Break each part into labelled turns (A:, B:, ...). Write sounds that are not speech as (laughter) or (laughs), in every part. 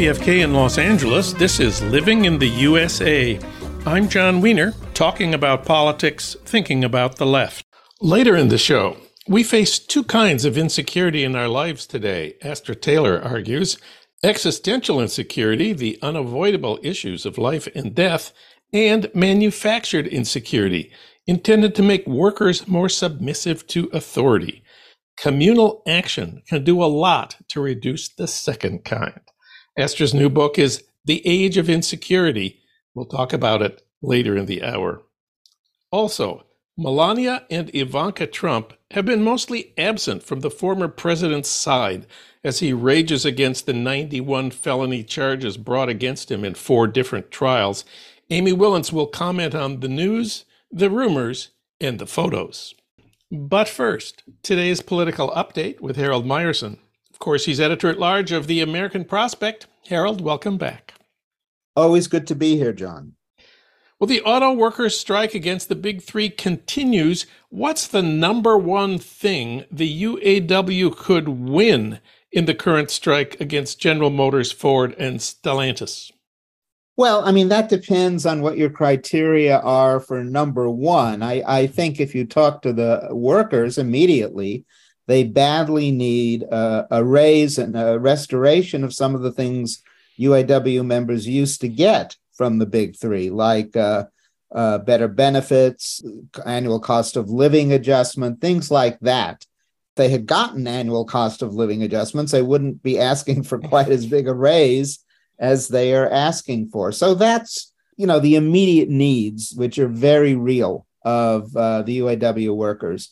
A: KPFK in Los Angeles, this is Living in the USA. I'm Jon Wiener, talking about politics, thinking about the left. Later in the show, we face two kinds of insecurity in our lives today, Astra Taylor argues existential insecurity, the unavoidable issues of life and death, and manufactured insecurity, intended to make workers more submissive to authority. Communal action can do a lot to reduce the second kind. Astra's new book is The Age of Insecurity. We'll talk about it later in the hour. Also, Melania and Ivanka Trump have been mostly absent from the former president's side as he rages against the 91 felony charges brought against him in four different trials. Amy Wilentz will comment on the news, the rumors, and the photos. But first, today's political update with Harold Meyerson. Of course, he's editor at large of the American Prospect. Harold, welcome back.
B: Always good to be here, John.
A: Well, the auto workers' strike against the big three continues. What's the number one thing the UAW could win in the current strike against General Motors, Ford, and Stellantis?
B: Well, I mean, that depends on what your criteria are for number one. I, I think if you talk to the workers immediately, they badly need uh, a raise and a restoration of some of the things UAW members used to get from the big three, like uh, uh, better benefits, annual cost of living adjustment, things like that. If they had gotten annual cost of living adjustments, they wouldn't be asking for quite as big a raise as they are asking for. So that's you know the immediate needs, which are very real of uh, the UAW workers.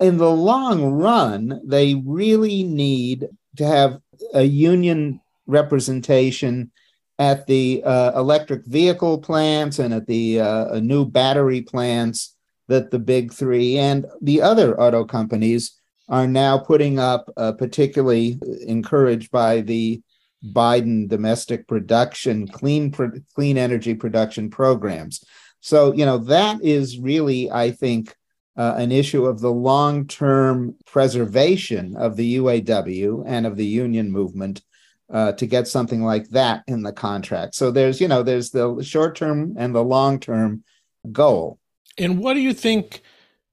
B: In the long run, they really need to have a union representation at the uh, electric vehicle plants and at the uh, new battery plants that the big three and the other auto companies are now putting up, uh, particularly encouraged by the Biden domestic production, clean clean energy production programs. So you know that is really, I think, uh, an issue of the long term preservation of the UAW and of the union movement uh, to get something like that in the contract. So there's you know there's the short term and the long term goal.
A: And what do you think?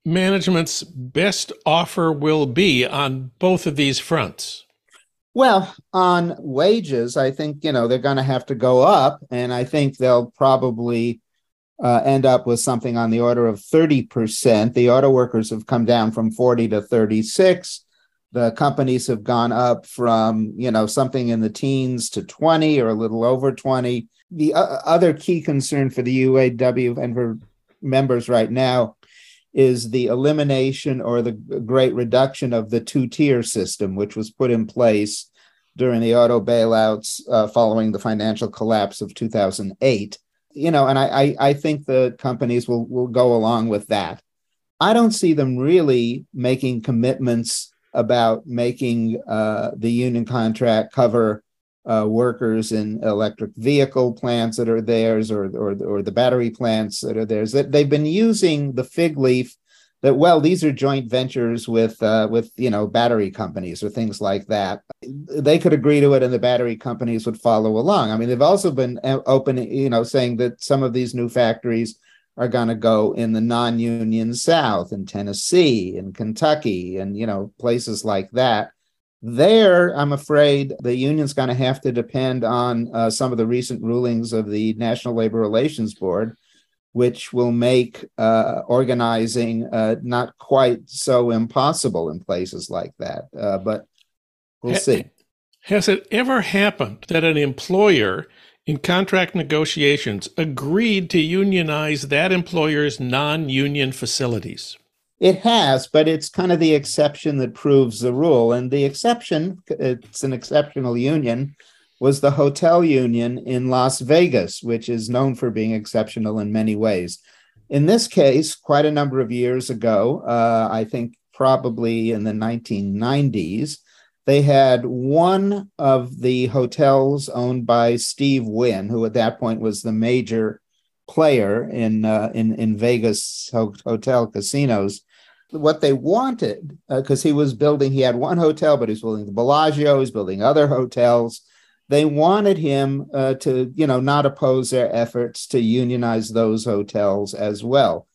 A: Management's best offer will be on both of these fronts.
B: Well, on wages, I think you know they're going to have to go up, and I think they'll probably uh, end up with something on the order of thirty percent. The auto workers have come down from forty to thirty-six. The companies have gone up from you know something in the teens to twenty or a little over twenty. The uh, other key concern for the UAW and for members right now is the elimination or the great reduction of the two tier system, which was put in place during the auto bailouts uh, following the financial collapse of 2008. You know, and I, I, I think the companies will, will go along with that. I don't see them really making commitments about making uh, the union contract cover uh, workers in electric vehicle plants that are theirs or, or, or the battery plants that are theirs. That they've been using the fig leaf that well these are joint ventures with uh, with you know battery companies or things like that. They could agree to it and the battery companies would follow along. I mean they've also been uh, open you know saying that some of these new factories are going to go in the non-union south in tennessee and kentucky and you know places like that. There i'm afraid the union's going to have to depend on uh, some of the recent rulings of the national labor relations board which will make uh, organizing uh, not quite so impossible in places like that. Uh, but we'll see.
A: Has it ever happened that an employer in contract negotiations agreed to unionize that employer's non union facilities?
B: It has, but it's kind of the exception that proves the rule. And the exception, it's an exceptional union was the hotel union in Las Vegas, which is known for being exceptional in many ways. In this case, quite a number of years ago, uh, I think probably in the 1990s, they had one of the hotels owned by Steve Wynn, who at that point was the major player in uh, in in Vegas hotel casinos. What they wanted, because uh, he was building, he had one hotel, but he was building the Bellagio, he was building other hotels they wanted him uh, to, you know, not oppose their efforts to unionize those hotels as well.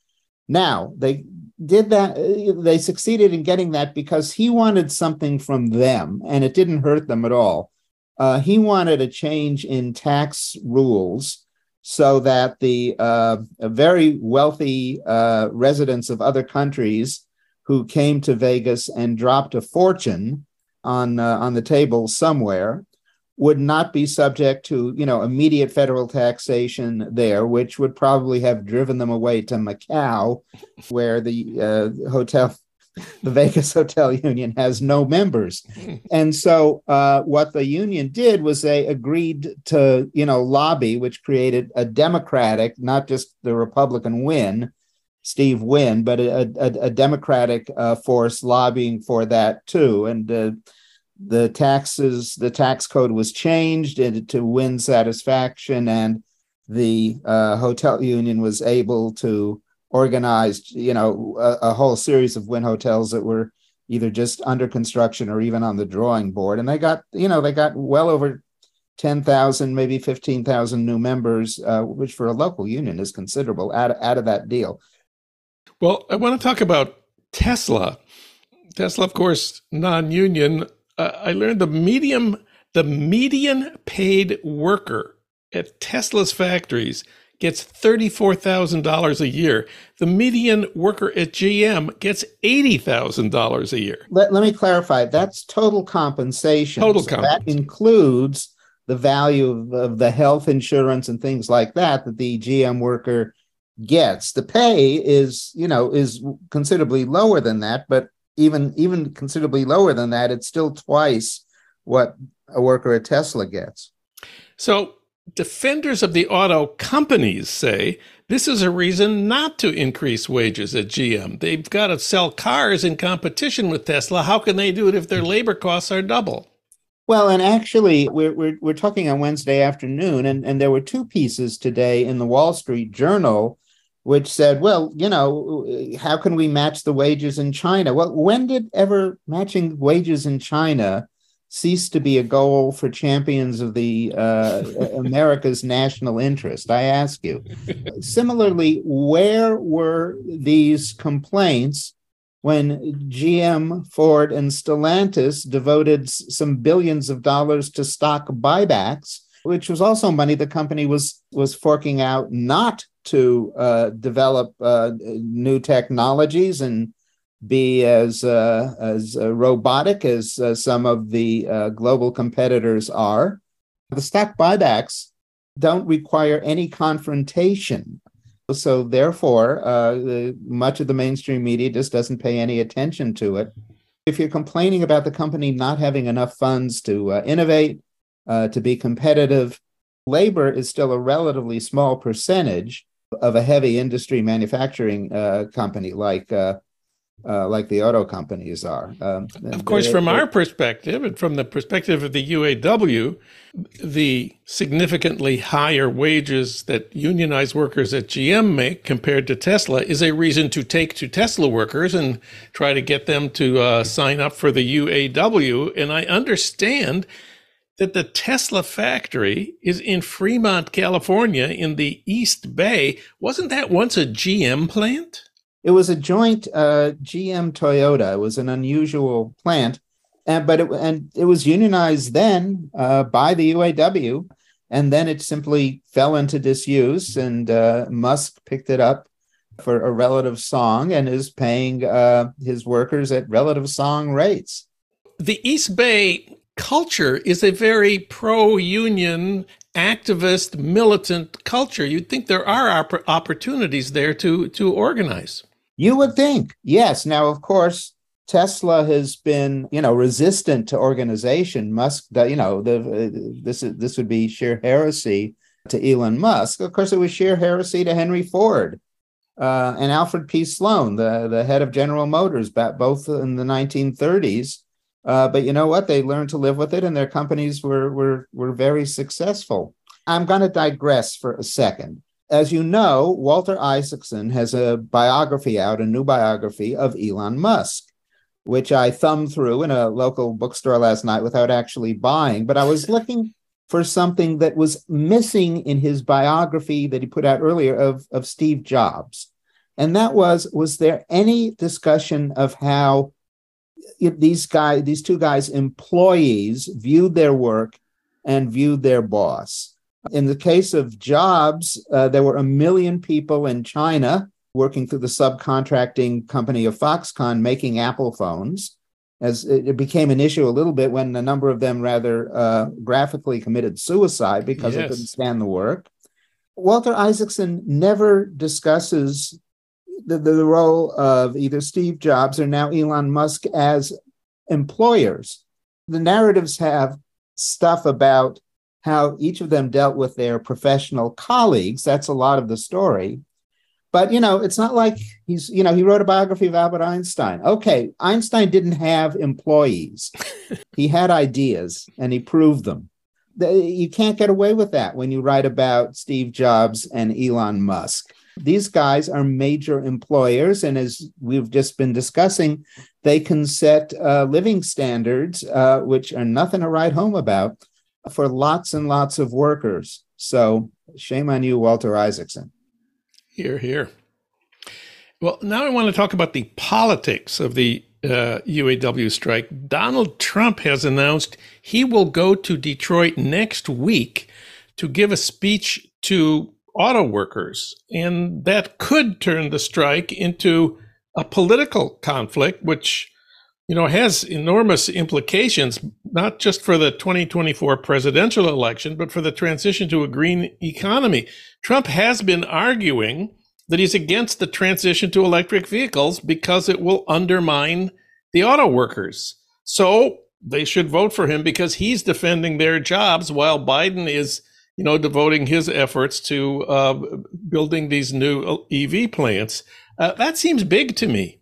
B: Now, they did that, uh, they succeeded in getting that because he wanted something from them and it didn't hurt them at all. Uh, he wanted a change in tax rules so that the uh, very wealthy uh, residents of other countries who came to Vegas and dropped a fortune on uh, on the table somewhere would not be subject to you know immediate federal taxation there which would probably have driven them away to macau where the uh, hotel the vegas hotel union has no members. (laughs) And so uh, what the union did was they agreed to you know lobby which created a democratic not just the republican Wynn Steve Wynn but a, a, a democratic uh, force lobbying for that too. And uh, the taxes, the tax code was changed to Wynn satisfaction, and the uh, hotel union was able to organize, you know, a, a, whole series of Wynn hotels that were either just under construction or even on the drawing board, and they got, you know, they got well over ten thousand, maybe fifteen thousand new members, uh, which for a local union is considerable out of, out of that deal.
A: Well, I want to talk about Tesla. Tesla, of course, non-union uh, I learned the medium, the median paid worker at Tesla's factories gets $34,000 a year. The median worker at GM gets $80,000 a year.
B: Let, let me clarify that's total compensation.
A: Total so compensation.
B: That includes the value of, of, the health insurance and things like that that the GM worker gets. The pay is, you know, is considerably lower than that, but even even considerably lower than that, it's still twice what a worker at Tesla gets.
A: So defenders of the auto companies say this is a reason not to increase wages at GM. They've got to sell cars in competition with Tesla. How can they do it if their labor costs are double?
B: Well, and actually, we're, we're, we're talking on Wednesday afternoon, and, and there were two pieces today in the Wall Street Journal which said, well, you know, how can we match the wages in China? Well, when did ever matching wages in China cease to be a goal for champions of the uh, (laughs) America's national interest? I ask you. Similarly, where were these complaints when GM, Ford, and Stellantis devoted some billions of dollars to stock buybacks? Which was also money the company was was forking out not to uh, develop uh, new technologies and be as uh, as uh, robotic as uh, some of the uh, global competitors are. The stock buybacks don't require any confrontation, so therefore, the, much of the mainstream media just doesn't pay any attention to it. If you're complaining about the company not having enough funds to innovate, to be competitive, labor is still a relatively small percentage of a heavy industry manufacturing uh, company like uh, uh, like the auto companies are. Um,
A: of course, from our perspective and from the perspective of the UAW, the significantly higher wages that unionized workers at GM make compared to Tesla is a reason to take to Tesla workers and try to get them to uh, sign up for the UAW. And I understand that the Tesla factory is in Fremont, California, in the East Bay. Wasn't that once a GM plant?
B: It was a joint uh, GM Toyota. It was an unusual plant, and but it and it was unionized then uh, by the UAW, and then it simply fell into disuse. And uh, Musk picked it up for a relative song and is paying uh, his workers at relative song rates.
A: The East Bay culture is a very pro union, activist, militant culture. You'd think there are opportunities there to, to organize.
B: You would think, yes. Now, of course, Tesla has been, you know, resistant to organization. Musk, you know, the, this is this would be sheer heresy to Elon Musk. Of course, it was sheer heresy to Henry Ford uh, and Alfred P. Sloan, the the head of General Motors, both in the 1930s. Uh, but you know what? They learned to live with it, and their companies were were were very successful. I'm going to digress for a second. As you know, Walter Isaacson has a biography out, a new biography of Elon Musk, which I thumbed through in a local bookstore last night without actually buying. But I was (laughs) looking for something that was missing in his biography that he put out earlier of, of Steve Jobs. And that was was there any discussion of how these guys, these two guys, employees viewed their work and viewed their boss? In the case of Jobs, uh, there were a million people in China working through the subcontracting company of Foxconn making Apple phones as it became an issue a little bit when a number of them rather uh, graphically committed suicide because yes. they couldn't stand the work. Walter Isaacson never discusses the, the role of either Steve Jobs or now Elon Musk as employers. The narratives have stuff about how each of them dealt with their professional colleagues. That's a lot of the story. But you know, it's not like he's you know he wrote a biography of Albert Einstein. Okay, Einstein didn't have employees; (laughs) he had ideas, and he proved them. You can't get away with that when you write about Steve Jobs and Elon Musk. These guys are major employers, and as we've just been discussing, they can set uh, living standards, uh, which are nothing to write home about, for lots and lots of workers. So, shame on you, Walter Isaacson.
A: Here, here. Well, now I want to talk about the politics of the uh, UAW strike. Donald Trump has announced he will go to Detroit next week to give a speech to auto workers. And that could turn the strike into a political conflict, which you know, has enormous implications, not just for the 2024 presidential election, but for the transition to a green economy. Trump has been arguing that he's against the transition to electric vehicles because it will undermine the auto workers. So they should vote for him because he's defending their jobs while Biden is, you know, devoting his efforts to uh, building these new EV plants. Uh, that seems big to me.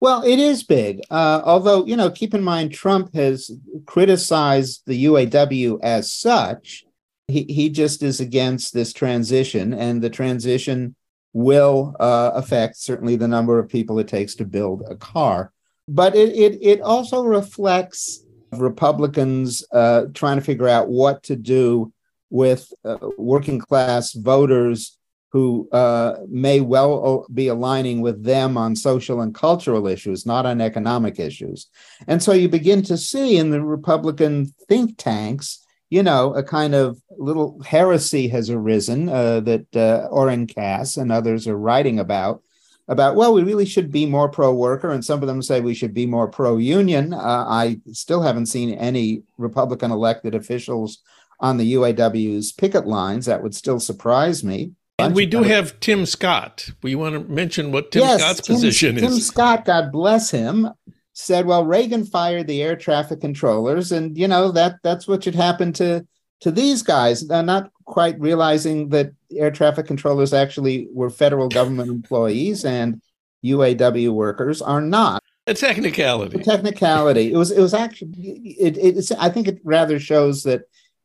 B: Well, it is big. Uh, although, you know, keep in mind, Trump has criticized the UAW as such. He, he just is against this transition, and the transition will uh, affect certainly the number of people it takes to build a car. But it, it, it also reflects Republicans uh, trying to figure out what to do with uh, working class voters who uh, may well be aligning with them on social and cultural issues, not on economic issues. And so you begin to see in the Republican think tanks, you know, a kind of little heresy has arisen uh, that uh, Oren Cass and others are writing about. About, well, we really should be more pro worker, and some of them say we should be more pro union. Uh, I still haven't seen any Republican elected officials on the UAW's picket lines. That would still surprise me.
A: And we do have Tim Scott. We want to mention what Tim yes, Scott's Tim, position
B: Tim is. Tim Scott, God bless him, said, "Well, Reagan fired the air traffic controllers, and you know that that's what should happen to to these guys." They're not quite realizing that air traffic controllers actually were federal government employees, and UAW workers are not.
A: A technicality.
B: A technicality. It was. It was actually. It, it's. I think it rather shows that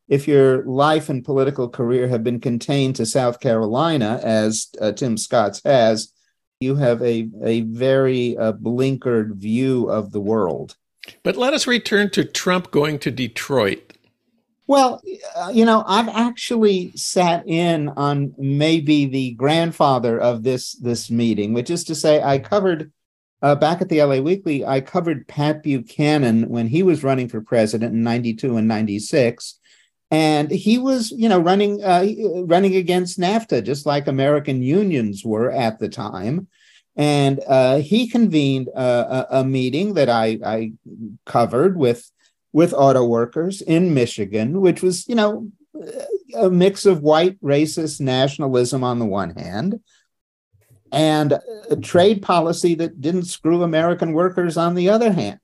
B: if your life and political career have been contained to South Carolina, as uh, Tim Scott's has, you have a, a very uh, blinkered view of the world.
A: But let us return to Trump going to Detroit.
B: Well, uh, you know, I've actually sat in on maybe the grandfather of this this meeting, which is to say, I covered uh, back at the LA Weekly. I covered Pat Buchanan when he was running for president in '92 and '96, and he was you know running uh, running against NAFTA just like American unions were at the time. And uh, he convened a, a, meeting that I, I covered with with auto workers in Michigan which was you know a mix of white racist nationalism on the one hand and a trade policy that didn't screw American workers on the other hand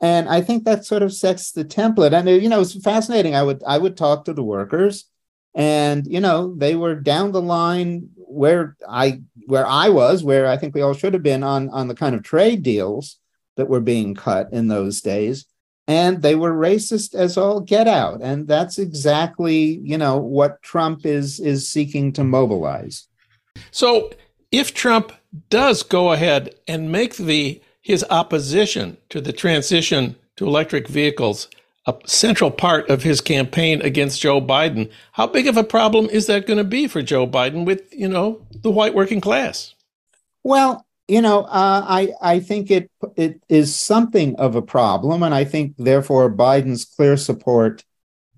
B: and i think that sort of sets the template. And uh, you know it's fascinating. I would i would talk to the workers and you know they were down the line where i where i was where i think we all should have been on on the kind of trade deals that were being cut in those days. And they were racist as all get out. And that's exactly you know what trump is is seeking to mobilize.
A: So if trump does go ahead and make the his opposition to the transition to electric vehicles a central part of his campaign against Joe Biden. How big of a problem is that going to be for Joe Biden with, you know, the white working class?
B: Well, you know, uh, I I think it it is something of a problem, and I think therefore Biden's clear support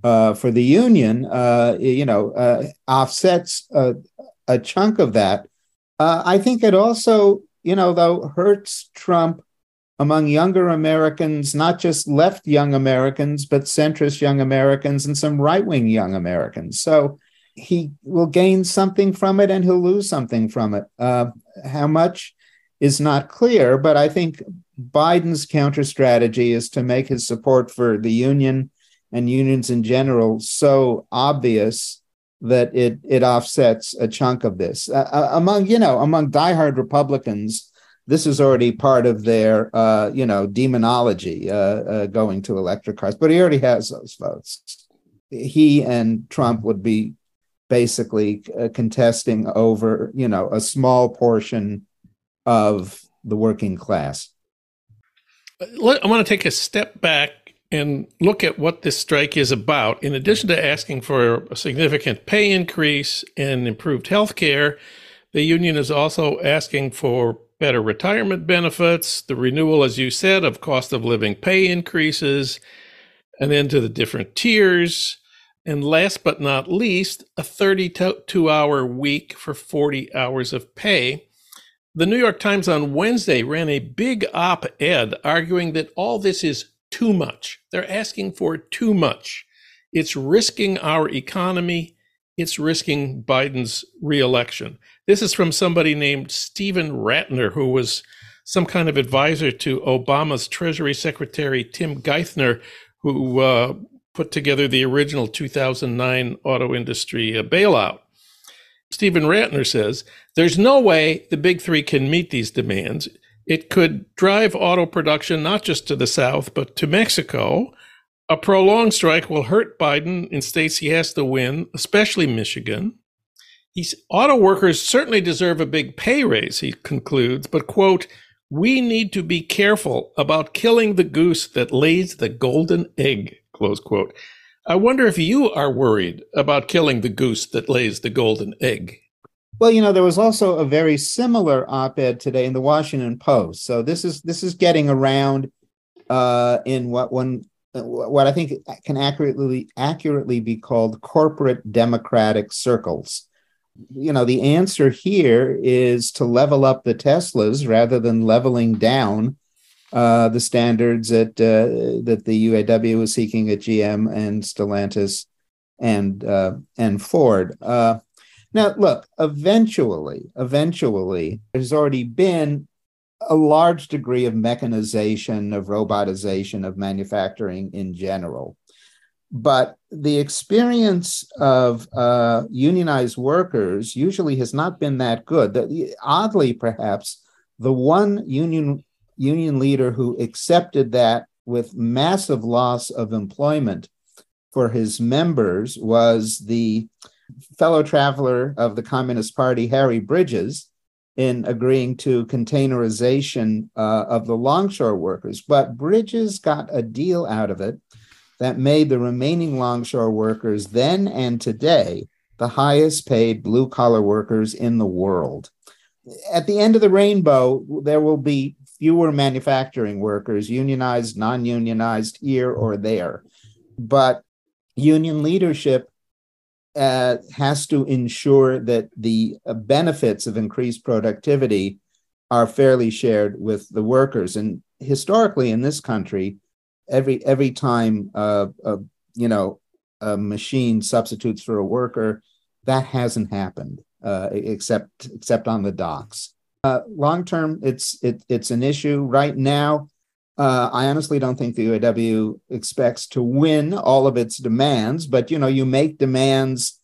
B: uh, for the union, uh, you know, uh, offsets a, a, chunk of that. Uh, I think it also, you know, though hurts Trump among younger Americans, not just left young Americans, but centrist young Americans and some right wing young Americans. So he will gain something from it and he'll lose something from it. Uh, how much is not clear, but I think Biden's counter strategy is to make his support for the union and unions in general so obvious that it it offsets a chunk of this uh, uh among you know among diehard Republicans this is already part of their, uh, you know, demonology uh, uh, going to electric cars. But he already has those votes. He and Trump would be basically uh, contesting over, you know, a small portion of the working class.
A: I want to take a step back and look at what this strike is about. In addition to asking for a significant pay increase and improved health care, the union is also asking for better retirement benefits, the renewal, as you said, of cost of living pay increases, and then to the different tiers. And last but not least, a 32 hour week for 40 hours of pay. The New York Times on Wednesday ran a big op ed arguing that all this is too much. They're asking for too much. It's risking our economy. It's risking Biden's reelection. This is from somebody named Steven Rattner, who was some kind of advisor to Obama's Treasury Secretary Tim Geithner, who uh, put together the original 2009 auto industry uh, bailout. Steven Rattner says there's no way the big three can meet these demands. It could drive auto production not just to the South, but to Mexico. A prolonged strike will hurt Biden in states he has to win, especially Michigan. He's, auto workers certainly deserve a big pay raise, he concludes, but, quote, we need to be careful about killing the goose that lays the golden egg, close quote. I wonder if you are worried about killing the goose that lays the golden egg.
B: Well, you know, there was also a very similar op-ed today in the Washington Post. So this is this is getting around uh, in what one what I think can accurately accurately be called corporate democratic circles you know, the answer here is to level up the Teslas rather than leveling down uh, the standards that uh, that the UAW was seeking at GM and Stellantis and uh, and Ford. Now, look, eventually, eventually, there's already been a large degree of mechanization, of robotization of manufacturing in general. But the experience of uh, unionized workers usually has not been that good. The, oddly, perhaps, the one union union leader who accepted that with massive loss of employment for his members was the fellow traveler of the Communist Party, Harry Bridges, in agreeing to containerization uh, of the longshore workers. But Bridges got a deal out of it that made the remaining longshore workers then and today the highest paid blue collar workers in the world. At the end of the rainbow, there will be fewer manufacturing workers, unionized, non unionized, here or there. But union leadership uh, has to ensure that the benefits of increased productivity are fairly shared with the workers. And historically, in this country, every every time uh, uh, you know a machine substitutes for a worker, that hasn't happened uh, except except on the docks. Uh, long term, it's it, it's an issue right now. Uh, I honestly don't think the UAW expects to win all of its demands, but you know, you make demands,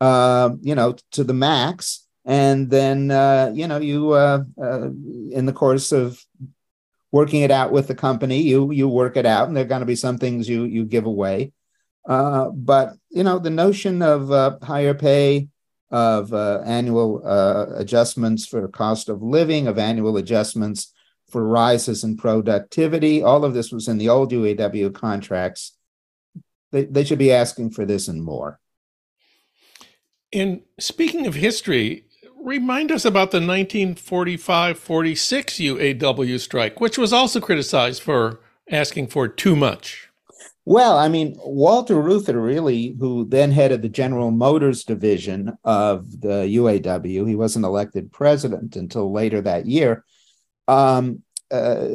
B: uh, you know, to the max, and then uh, you know, you uh, uh, in the course of working it out with the company. You you work it out, and there are going to be some things you you give away. Uh, but you know the notion of higher pay, of annual uh, adjustments for cost of living, of annual adjustments for rises in productivity. All of this was in the old UAW contracts. they, they should be asking for this and more.
A: And speaking of history, remind us about the 1945 46 UAW strike, which was also criticized for asking for too much.
B: Well, I mean, Walter Reuther, really, who then headed the General Motors division of the UAW, he wasn't elected president until later that year. Um, uh,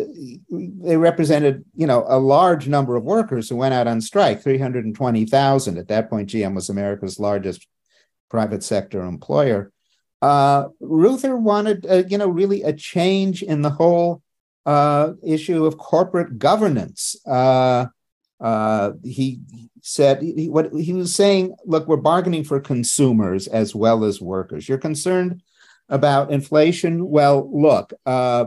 B: they represented, you know, a large number of workers who went out on strike, 320,000. At that point, GM was America's largest private sector employer. Uh, Reuther wanted, uh, you know, really a change in the whole uh, issue of corporate governance. Uh, uh, he said what he was saying. Look, we're bargaining for consumers as well as workers. You're concerned about inflation. Well, look, uh,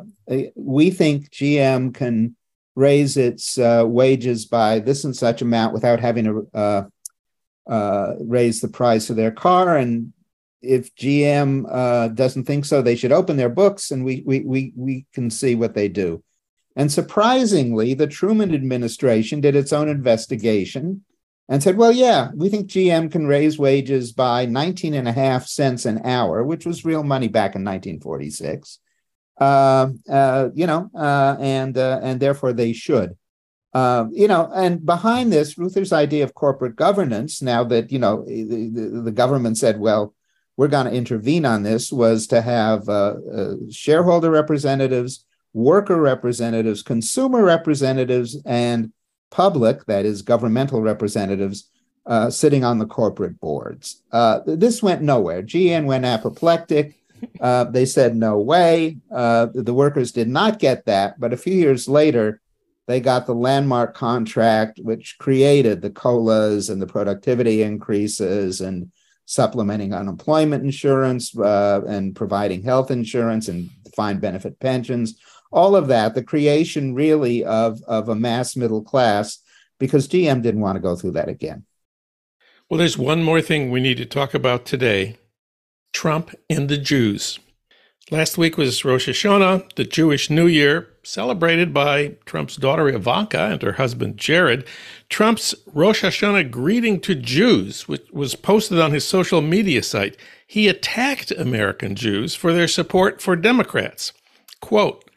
B: we think GM can raise its wages by this and such amount without having to uh, raise the price of their car. And if GM uh, doesn't think so, they should open their books and we, we, we, we can see what they do. And surprisingly, the Truman administration did its own investigation and said, well, yeah, we think GM can raise wages by 19 and a half cents an hour, which was real money back in 1946. Uh, uh, you know, uh, and uh, and therefore they should. Uh, you know, and behind this, Reuther's idea of corporate governance, now that, you know, the, the, the government said, well, we're going to intervene on this, was to have uh, uh, shareholder representatives, worker representatives, consumer representatives, and public, that is, governmental representatives, uh, sitting on the corporate boards. Uh, this went nowhere. GM went apoplectic. (laughs) Uh, they said no way. the workers did not get that. But a few years later, they got the landmark contract, which created the COLAs and the productivity increases and supplementing unemployment insurance uh, and providing health insurance and defined benefit pensions. All of that, the creation really of, of a mass middle class, because GM didn't want to go through that again.
A: Well, there's one more thing we need to talk about today Trump and the Jews. Last week was Rosh Hashanah, the Jewish New Year, celebrated by Trump's daughter Ivanka and her husband Jared. Trump's Rosh Hashanah greeting to Jews, which was posted on his social media site, he attacked American Jews for their support for Democrats. Quote,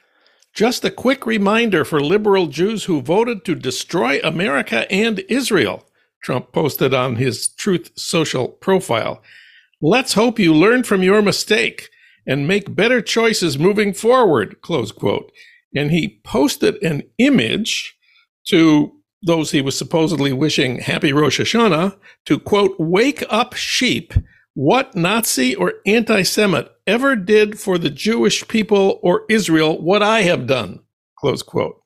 A: just a quick reminder for liberal Jews who voted to destroy America and Israel, Trump posted on his Truth Social profile. Let's hope you learn from your mistake and make better choices moving forward, close quote. And he posted an image to those he was supposedly wishing happy Rosh Hashanah to quote, wake up sheep, what Nazi or anti Semite ever did for the Jewish people or Israel what I have done, close quote.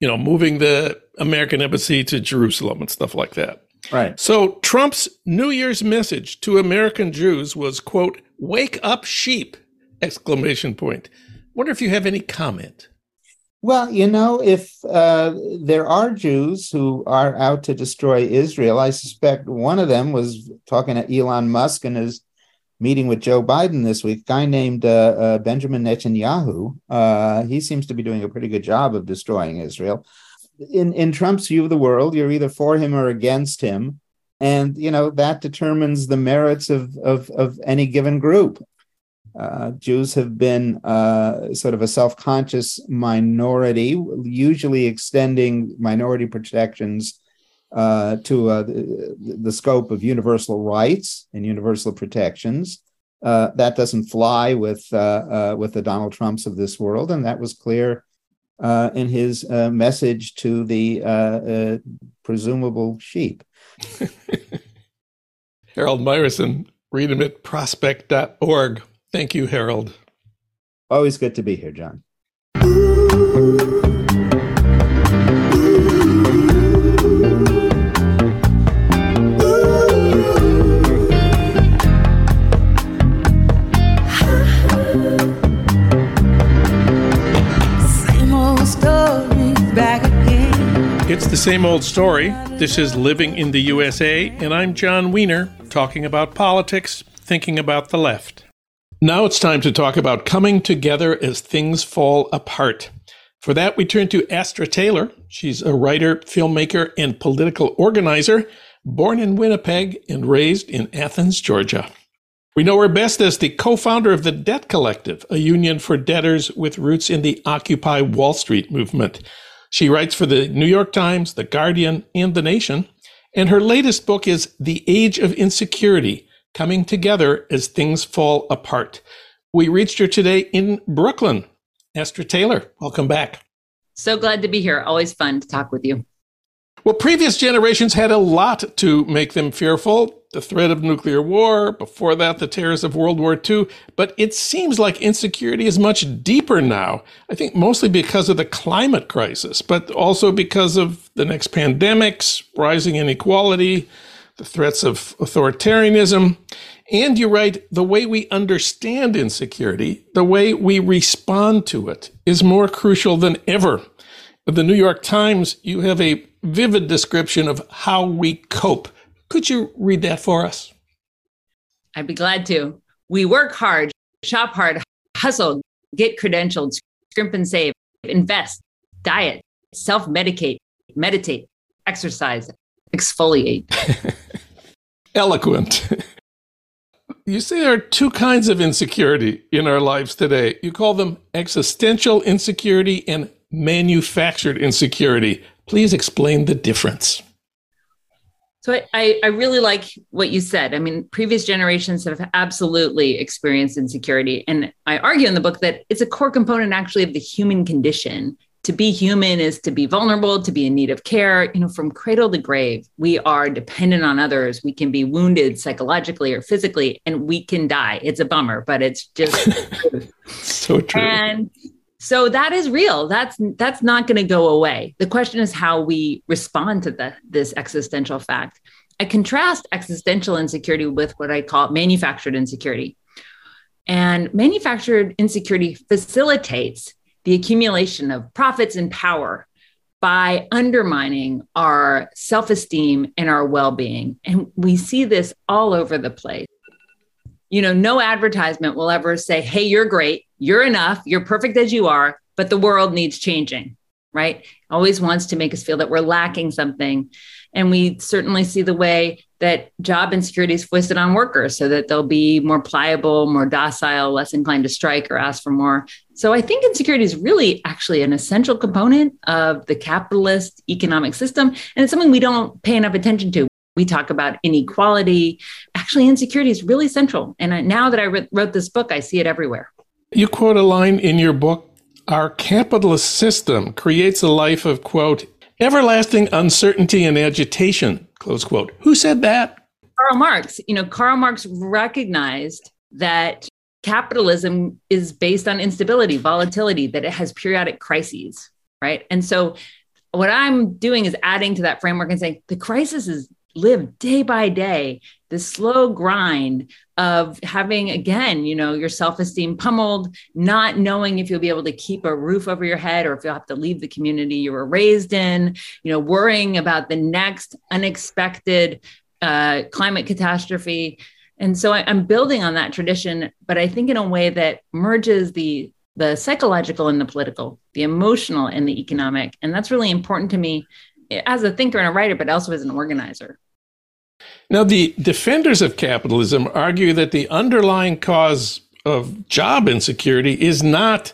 A: You know, moving the American embassy to Jerusalem and stuff like that.
B: Right.
A: So Trump's New Year's message to American Jews was, quote, wake up sheep, exclamation point. Wonder if you have any comment.
B: Well, you know, if uh, there are Jews who are out to destroy Israel, I suspect one of them was talking to Elon Musk and his meeting with Joe Biden this week. A guy named uh, uh, Benjamin Netanyahu. Uh, he seems to be doing a pretty good job of destroying Israel in in Trump's view of the world, you're either for him or against him, and you know that determines the merits of of, of any given group. Uh, Jews have been uh, sort of a self-conscious minority, usually extending minority protections uh, to uh, the, the, scope of universal rights and universal protections. Uh, that doesn't fly with uh, with the Donald Trumps of this world, and that was clear uh, in his uh, message to the uh, uh presumable sheep. (laughs)
A: Harold Meyerson, read him at prospect.org. Thank you, Harold.
B: Always good to be here, John.
A: It's the same old story. This is Living in the USA, and I'm Jon Wiener, talking about politics, thinking about the left. Now it's time to talk about coming together as things fall apart. For that, we turn to Astra Taylor. She's a writer, filmmaker, and political organizer, born in Winnipeg and raised in Athens, Georgia. We know her best as the co founder of the Debt Collective, a union for debtors with roots in the Occupy Wall Street movement. She writes for the New York Times, The Guardian, and The Nation. And her latest book is The Age of Insecurity Coming Together as Things Fall Apart. We reached her today in Brooklyn. Astra Taylor, welcome back.
C: So glad to be here. Always fun to talk with you.
A: Well, previous generations had a lot to make them fearful the threat of nuclear war, before that, the terrors of World War II. But it seems like insecurity is much deeper now. I think mostly because of the climate crisis, but also because of the next pandemics, rising inequality, the threats of authoritarianism. And you write, the way we understand insecurity, the way we respond to it, is more crucial than ever. The New York Times, you have a vivid description of how we cope. Could you read that for us?
C: I'd be glad to. We work hard, shop hard, hustle, get credentialed, scrimp and save, invest, diet, self medicate, meditate, exercise, exfoliate. (laughs)
A: Eloquent. you see, there are two kinds of insecurity in our lives today. You call them existential insecurity and manufactured insecurity. Please explain the difference.
C: So I, I really like what you said. I mean, previous generations have absolutely experienced insecurity. And I argue in the book that it's a core component actually of the human condition. To be human is to be vulnerable, to be in need of care, you know, from cradle to grave. We are dependent on others. We can be wounded psychologically or physically, and we can die. It's a bummer, but it's just (laughs)
A: so true.
C: And so that is real. That's that's not going to go away. The question is how we respond to the, this existential fact. I contrast existential insecurity with what i call manufactured insecurity. And manufactured insecurity facilitates the accumulation of profits and power by undermining our self-esteem and our well-being. And we see this all over the place. You know no advertisement will ever say hey you're great you're enough, you're perfect as you are, but the world needs changing, right? Always wants to make us feel that we're lacking something. And we certainly see the way that job insecurity is foisted on workers so that they'll be more pliable, more docile, less inclined to strike or ask for more. So I think insecurity is really actually an essential component of the capitalist economic system. And it's something we don't pay enough attention to. We talk about inequality. Actually, insecurity is really central. And now that I wrote this book, I see it everywhere.
A: You quote a line in your book Our capitalist system creates a life of, quote, everlasting uncertainty and agitation, close quote. Who said that?
C: Karl Marx. You know, Karl Marx recognized that capitalism is based on instability, volatility, that it has periodic crises, right? And so what I'm doing is adding to that framework and saying the crisis is lived day by day the slow grind of having again you know your self-esteem pummeled not knowing if you'll be able to keep a roof over your head or if you'll have to leave the community you were raised in you know worrying about the next unexpected uh, climate catastrophe. And so I, i'm building on that tradition but i think in a way that merges the the psychological and the political the emotional and the economic. And that's really important to me as a thinker and a writer but also as an organizer
A: now, the defenders of capitalism argue that the underlying cause of job insecurity is not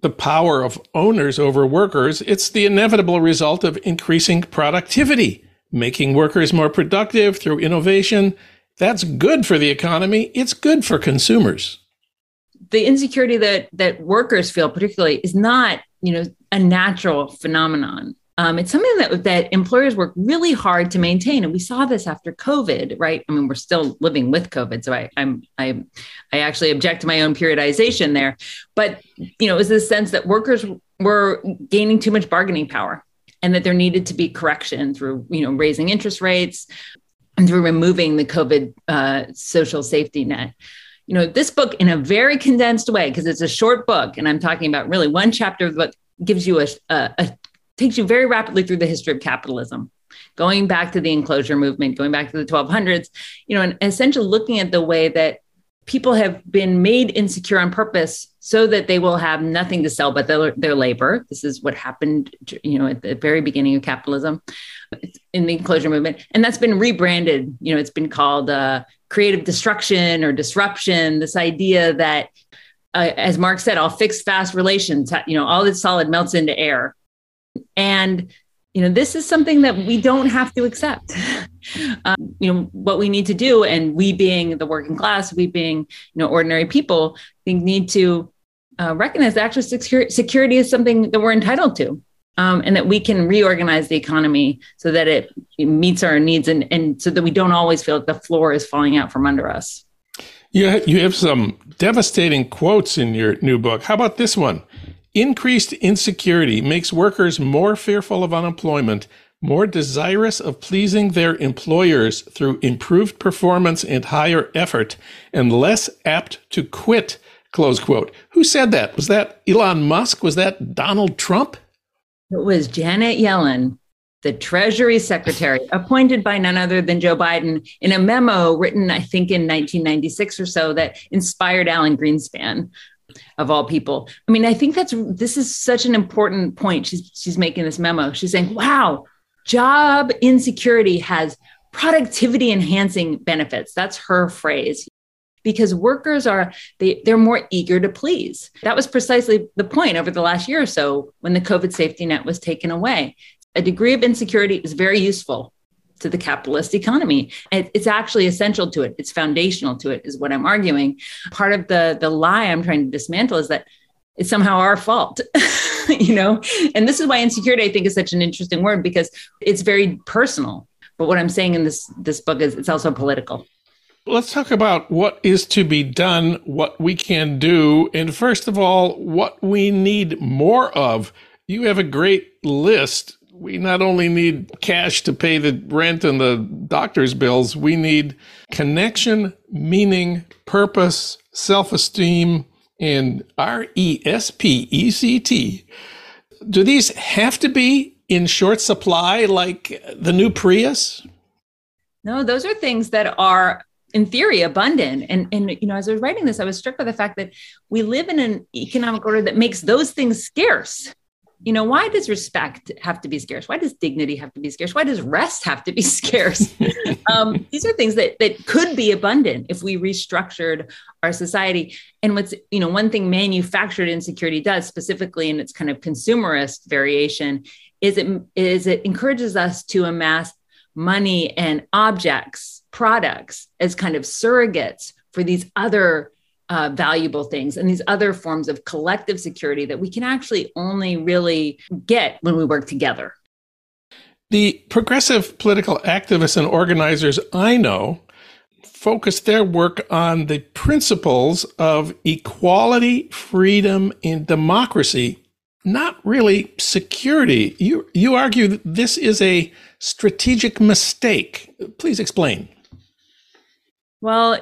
A: the power of owners over workers, it's the inevitable result of increasing productivity, making workers more productive through innovation. That's good for the economy, it's good for consumers.
C: The insecurity that that workers feel particularly is not, you know, a natural phenomenon. Um, it's something that that employers work really hard to maintain, and we saw this after COVID, right? I mean, we're still living with COVID, so I, I'm I I actually object to my own periodization there, but you know, it was this sense that workers were gaining too much bargaining power, and that there needed to be correction through you know raising interest rates and through removing the COVID uh, social safety net you know this book in a very condensed way because it's a short book and i'm talking about really one chapter of the book gives you a, a, a, takes you very rapidly through the history of capitalism going back to the enclosure movement going back to the 1200s you know and essentially looking at the way that people have been made insecure on purpose so that they will have nothing to sell but their, their labor. This is what happened, you know, at the very beginning of capitalism in the enclosure movement. And that's been rebranded. You know, it's been called uh, creative destruction or disruption. This idea that, uh, as Marx said, all fixed fast relations, you know, all that's solid melts into air. And you know this is something that we don't have to accept. (laughs) Um, you know what we need to do and we being the working class we being you know ordinary people we need to uh, recognize that actually security, security is something that we're entitled to um, and that we can reorganize the economy so that it, it meets our needs and, and so that we don't always feel like the floor is falling out from under us.
A: You, you have some devastating quotes in your new book. How about this one Increased insecurity makes workers more fearful of unemployment, more desirous of pleasing their employers through improved performance and higher effort, and less apt to quit. Close quote. Who said that? Was that Elon Musk? Was that Donald Trump?
C: It was Janet Yellen, the Treasury Secretary, appointed by none other than Joe Biden in a memo written, I think, in 1996 or so that inspired Alan Greenspan of all people. I mean, I think that's this is such an important point. She's she's making this memo. She's saying, "Wow, job insecurity has productivity enhancing benefits." That's her phrase. Because workers are they they're more eager to please. That was precisely the point over the last year or so when the COVID safety net was taken away. A degree of insecurity is very useful to the capitalist economy. it's actually essential to it. It's foundational to it, is what I'm arguing. Part of the the lie I'm trying to dismantle is that it's somehow our fault, (laughs) you know. And this is why insecurity, I think, is such an interesting word because it's very personal. But what I'm saying in this this book is it's also political.
A: Let's talk about what is to be done, what we can do, and first of all, what we need more of. You have a great list we not only need cash to pay the rent and the doctor's bills, we need connection, meaning, purpose, self esteem, and R E S P E C T. Do these have to be in short supply like the new Prius?
C: No, those are things that are in theory abundant and and you know as i was writing this i was struck by the fact that we live in an economic order that makes those things scarce you know why does respect have to be scarce? Why does dignity have to be scarce? Why does rest have to be (laughs) scarce? (laughs) Um, these are things that that could be abundant if we restructured our society. And what's you know one thing manufactured insecurity does specifically in its kind of consumerist variation is it is it encourages us to amass money and objects products as kind of surrogates for these other uh, valuable things and these other forms of collective security that we can actually only really get when we work together.
A: The progressive political activists and organizers I know focus their work on the principles of equality, freedom, and democracy, not really security. You, you argue that this is a strategic mistake. Please explain.
C: Well,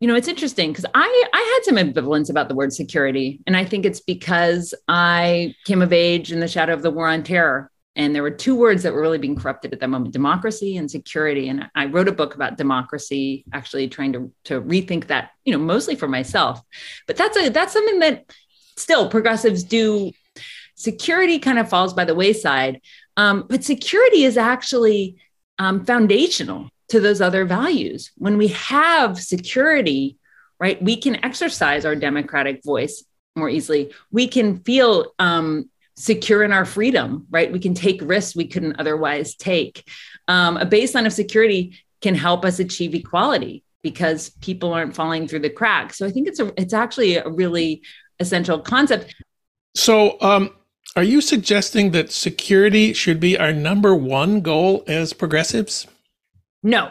C: you know it's interesting because i i had some ambivalence about the word security and i think it's because i came of age in the shadow of the war on terror and there were two words that were really being corrupted at that moment democracy and security and i wrote a book about democracy actually trying to to rethink that you know mostly for myself. But that's a that's something that still progressives do. Security kind of falls by the wayside. Um, but security is actually um, foundational to those other values. When we have security, right, we can exercise our democratic voice more easily. We can feel um, secure in our freedom, right? We can take risks we couldn't otherwise take. Um, a baseline of security can help us achieve equality because people aren't falling through the cracks. So I think it's a it's actually a really essential concept.
A: So um, are you suggesting that security should be our number one goal as progressives?
C: No,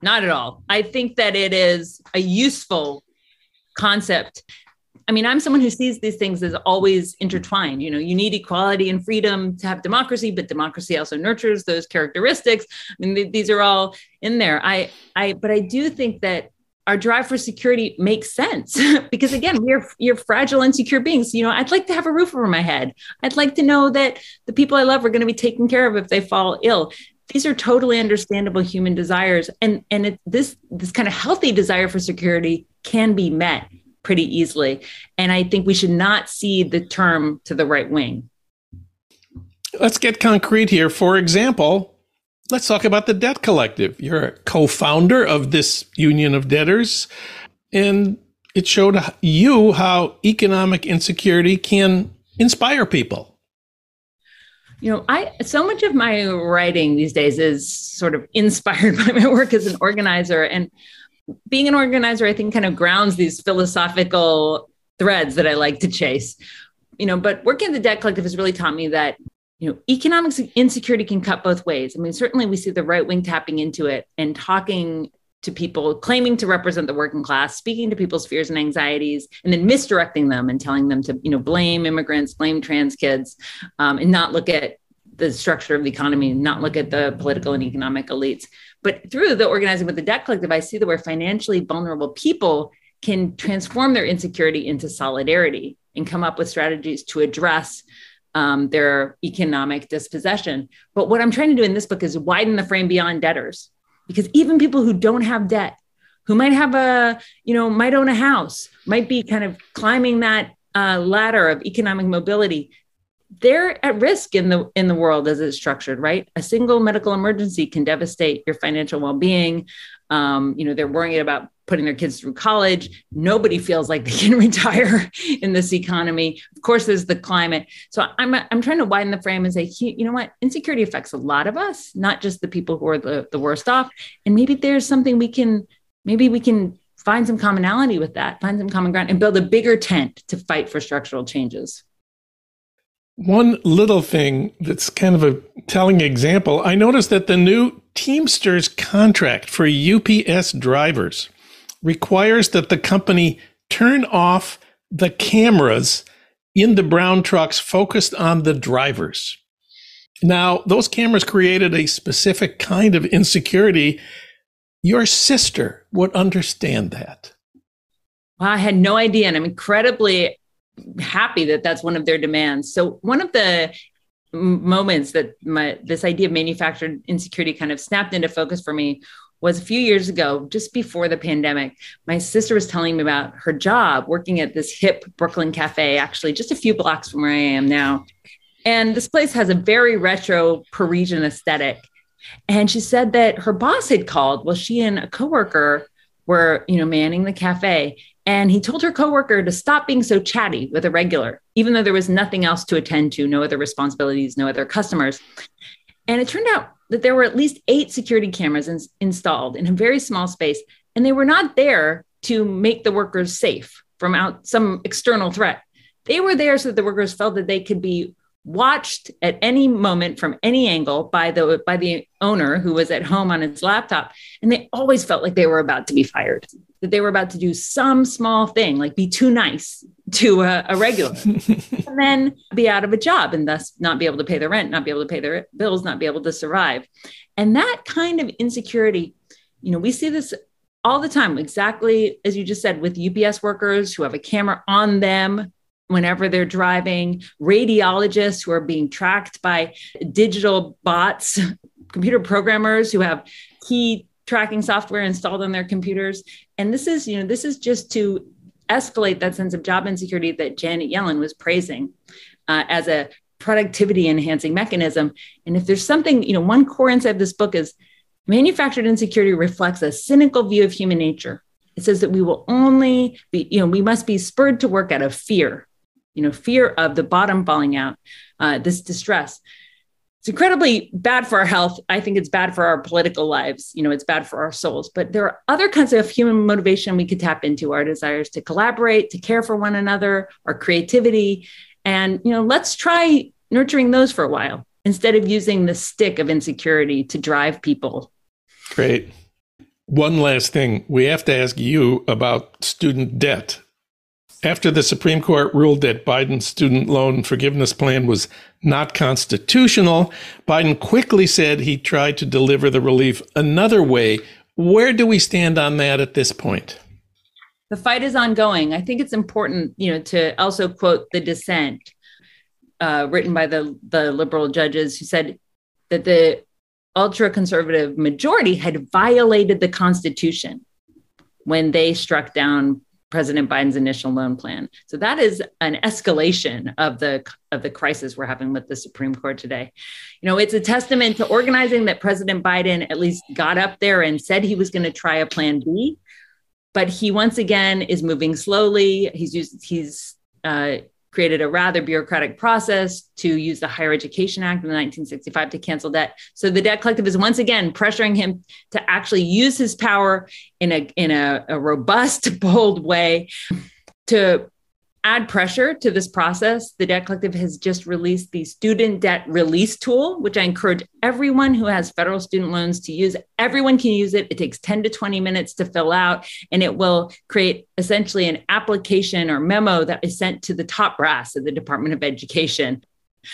C: not at all. I think that it is a useful concept. I mean, I'm someone who sees these things as always intertwined. You know, you need equality and freedom to have democracy, but democracy also nurtures those characteristics. I mean, th- these are all in there. I, I, but I do think that our drive for security makes sense (laughs) because again we're you're fragile insecure beings you know i'd like to have a roof over my head i'd like to know that the people i love are going to be taken care of if they fall ill these are totally understandable human desires and and it, this this kind of healthy desire for security can be met pretty easily. And I think we should not cede the term to the right wing.
A: Let's get concrete here. For example, let's talk about the Debt Collective. You're a co founder of this union of debtors, and it showed you how economic insecurity can inspire people.
C: You know, I so much of my writing these days is sort of inspired (laughs) by my work as an organizer. And being an organizer, I think, kind of grounds these philosophical threads that I like to chase. You know, but working at the debt collective has really taught me that you know, economic insecurity can cut both ways. I mean, certainly we see the right wing tapping into it and talking to people claiming to represent the working class, speaking to people's fears and anxieties, and then misdirecting them and telling them to, you know, blame immigrants, blame trans kids, um, and not look at the structure of the economy, not look at the political and economic elites. But through the organizing with the debt collective, I see that where financially vulnerable people can transform their insecurity into solidarity and come up with strategies to address um, their economic dispossession. But what I'm trying to do in this book is widen the frame beyond debtors because even people who don't have debt who might have a you know might own a house might be kind of climbing that uh, ladder of economic mobility they're at risk in the in the world as it's structured right? A single medical emergency can devastate your financial well-being um, you know they're worrying about putting their kids through college. Nobody feels like they can (laughs) retire in this economy. Of course there's the climate. So i'm i'm trying to widen the frame and say you know what? Insecurity affects a lot of us not just the people who are the, the worst off. And maybe there's something we can maybe we can find some commonality with that find some common ground and build a bigger tent to fight for structural changes
A: one little thing that's kind of a telling example I noticed that the new Teamsters contract for UPS drivers requires that the company turn off the cameras in the brown trucks focused on the drivers. Now, those cameras created a specific kind of insecurity. Your sister would understand that.
C: I had no idea. And I'm incredibly happy that that's one of their demands. So, one of the moments that my this idea of manufactured insecurity kind of snapped into focus for me was a few years ago, just before the pandemic. My sister was telling me about her job working at this hip Brooklyn cafe, actually just a few blocks from where I am now. And this place has a very retro Parisian aesthetic. And she said that her boss had called while she and a coworker were, you know, manning the cafe. And he told her coworker to stop being so chatty with a regular, even though there was nothing else to attend to, no other responsibilities, no other customers. And it turned out that there were at least eight security cameras in, installed in a very small space, and they were not there to make the workers safe from out some external threat. They were there so that the workers felt that they could be watched at any moment from any angle by the by the owner who was at home on his laptop and they always felt like they were about to be fired that they were about to do some small thing like be too nice to a, a regular (laughs) and then be out of a job and thus not be able to pay their rent not be able to pay their bills not be able to survive. And that kind of insecurity you know we see this all the time exactly as you just said with ups workers who have a camera on them whenever they're driving, radiologists who are being tracked by digital bots, (laughs) computer programmers who have key tracking software installed on their computers. And this is, you know, this is just to escalate that sense of job insecurity that Janet Yellen was praising uh, as a productivity enhancing mechanism. And if there's something, you know, one core insight of this book is manufactured insecurity reflects a cynical view of human nature. It says that we will only be, you know, we must be spurred to work out of fear you know, fear of the bottom falling out, uh, this distress. It's incredibly bad for our health. I think it's bad for our political lives. You know, it's bad for our souls. But there are other kinds of human motivation we could tap into our desires to collaborate, to care for one another, our creativity. And, you know, let's try nurturing those for a while instead of using the stick of insecurity to drive people.
A: Great. One last thing we have to ask you about student debt. After the Supreme Court ruled that Biden's student loan forgiveness plan was not constitutional, Biden quickly said he tried to deliver the relief another way. Where do we stand on that at this point?
C: The fight is ongoing. I think it's important, you know, to also quote the dissent uh, written by the the liberal judges who said that the ultra conservative majority had violated the Constitution when they struck down President Biden's initial loan plan. So that is an escalation of the of the crisis we're having with the Supreme Court today. You know, it's a testament to organizing that President Biden at least got up there and said he was going to try a plan B, but he once again is moving slowly. He's used he's uh, created a rather bureaucratic process to use the Higher Education Act of 1965 to cancel debt. So the debt collective is once again pressuring him to actually use his power in a in a, a robust, (laughs) bold way to add pressure to this process, the Debt Collective has just released the student debt release tool, which I encourage everyone who has federal student loans to use. Everyone can use it. It takes 10 to 20 minutes to fill out, and it will create essentially an application or memo that is sent to the top brass of the Department of Education.